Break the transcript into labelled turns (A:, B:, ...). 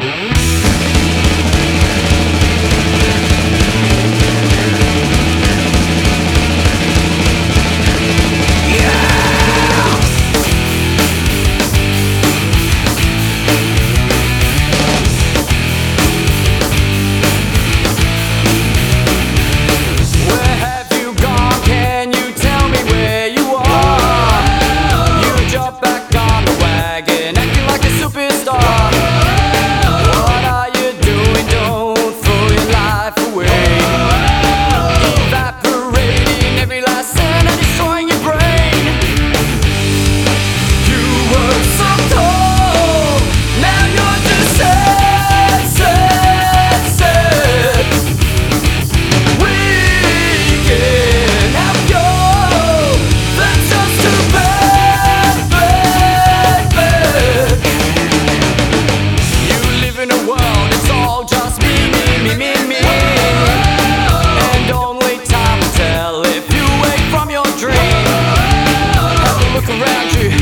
A: Where 面具